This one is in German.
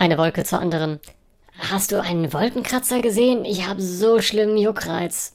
Eine Wolke zur anderen. Hast du einen Wolkenkratzer gesehen? Ich habe so schlimmen Juckreiz.